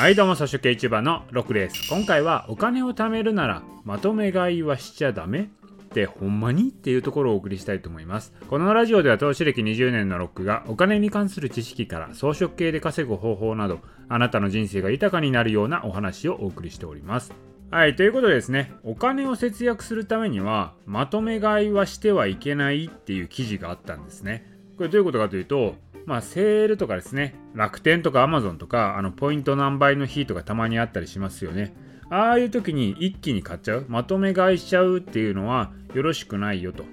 はいどうも、草食系 YouTuber のロックです。今回はお金を貯めるならまとめ買いはしちゃダメ？ってほんまに？っていうところをお送りしたいと思います。このラジオでは投資歴20年のロックがお金に関する知識から装飾系で稼ぐ方法などあなたの人生が豊かになるようなお話をお送りしております。はい、ということでですね、お金を節約するためにはまとめ買いはしてはいけないっていう記事があったんですね。これどういうことかというと、まあ、セールとかですね、楽天とかアマゾンとか、あの、ポイント何倍の日とかたまにあったりしますよね。ああいう時に一気に買っちゃう、まとめ買いしちゃうっていうのはよろしくないよと。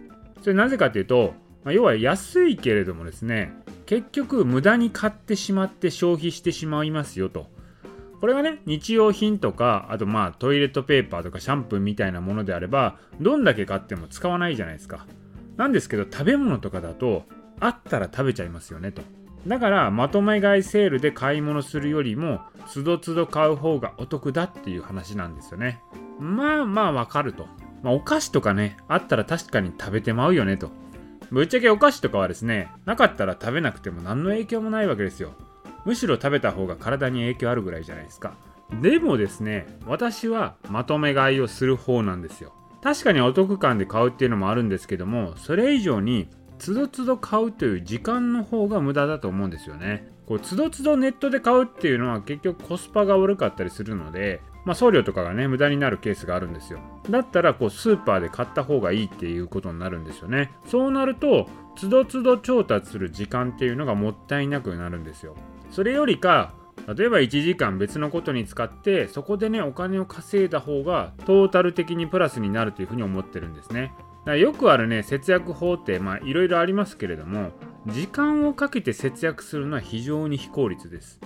それなぜかというと、まあ、要は安いけれどもですね、結局無駄に買ってしまって消費してしまいますよと。これがね、日用品とか、あとまあトイレットペーパーとかシャンプーみたいなものであれば、どんだけ買っても使わないじゃないですか。なんですけど、食べ物とかだと、あったら食べちゃいますよねと。だからまとめ買いセールで買い物するよりもつどつど買う方がお得だっていう話なんですよね。まあまあわかると。まあ、お菓子とかね、あったら確かに食べてまうよねと。ぶっちゃけお菓子とかはですね、なかったら食べなくても何の影響もないわけですよ。むしろ食べた方が体に影響あるぐらいじゃないですか。でもですね、私はまとめ買いをする方なんですよ。確かにお得感で買うっていうのもあるんですけども、それ以上につどつど買うという時間の方が無駄だと思うんですよね。こうつどつどネットで買うっていうのは結局コスパが悪かったりするので、まあ、送料とかがね無駄になるケースがあるんですよ。だったらこうスーパーで買った方がいいっていうことになるんですよね。そうなるとつどつど調達する時間っていうのがもったいなくなるんですよ。それよりか例えば1時間別のことに使ってそこでねお金を稼いだ方がトータル的にプラスになるというふうに思ってるんですね。よくあるね節約法ってまあいろいろありますけれども時間をかけて節約するのは非常に非効率です。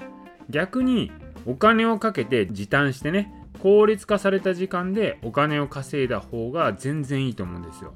逆にお金をかけて時短してね効率化された時間でお金を稼いだ方が全然いいと思うんですよ。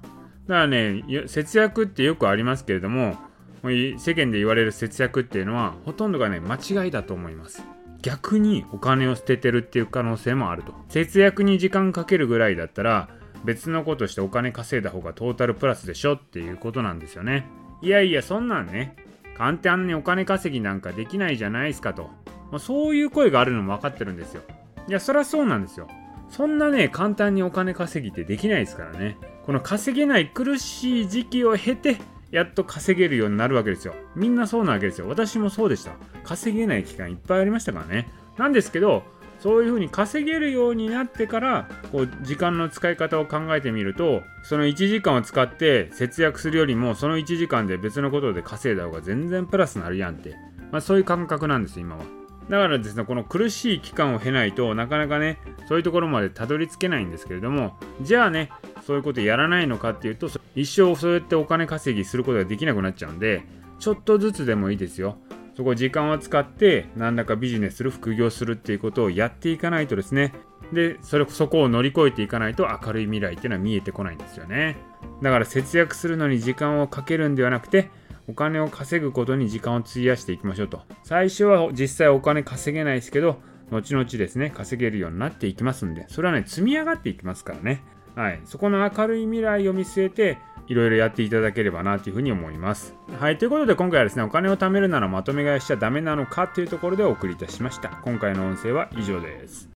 だからね節約ってよくありますけれども世間で言われる節約っていうのはほとんどがね間違いだと思います。逆にお金を捨ててるっていう可能性もあると。節約に時間かけるぐらいだったら別のことしてお金稼いだ方がトータルプラスでしょっていうことなんですよね。いやいや、そんなんね、簡単にお金稼ぎなんかできないじゃないですかと。まあ、そういう声があるのも分かってるんですよ。いや、そりゃそうなんですよ。そんなね、簡単にお金稼ぎってできないですからね。この稼げない苦しい時期を経て、やっと稼げるようになるわけですよ。みんなそうなわけですよ。私もそうでした。稼げない期間いっぱいありましたからね。なんですけど、そういうふうに稼げるようになってからこう時間の使い方を考えてみるとその1時間を使って節約するよりもその1時間で別のことで稼いだ方が全然プラスになるやんって、まあ、そういう感覚なんです今は。だからですねこの苦しい期間を経ないとなかなかねそういうところまでたどり着けないんですけれどもじゃあねそういうことやらないのかっていうと一生そうやってお金稼ぎすることができなくなっちゃうんでちょっとずつでもいいですよ。そこ時間を使って何らかビジネスする副業するっていうことをやっていかないとですね。でそれそこを乗り越えていかないと明るい未来っていうのは見えてこないんですよね。だから節約するのに時間をかけるんではなくてお金を稼ぐことに時間を費やしていきましょうと。最初は実際お金稼げないですけど後々ですね稼げるようになっていきますんでそれはね積み上がっていきますからね。はい。そこの明るい未来を見据えていろいろやっていただければなというふうに思います。はい、ということで今回はですね、お金を貯めるならまとめ買いしちゃダメなのかというところでお送りいたしました。今回の音声は以上です。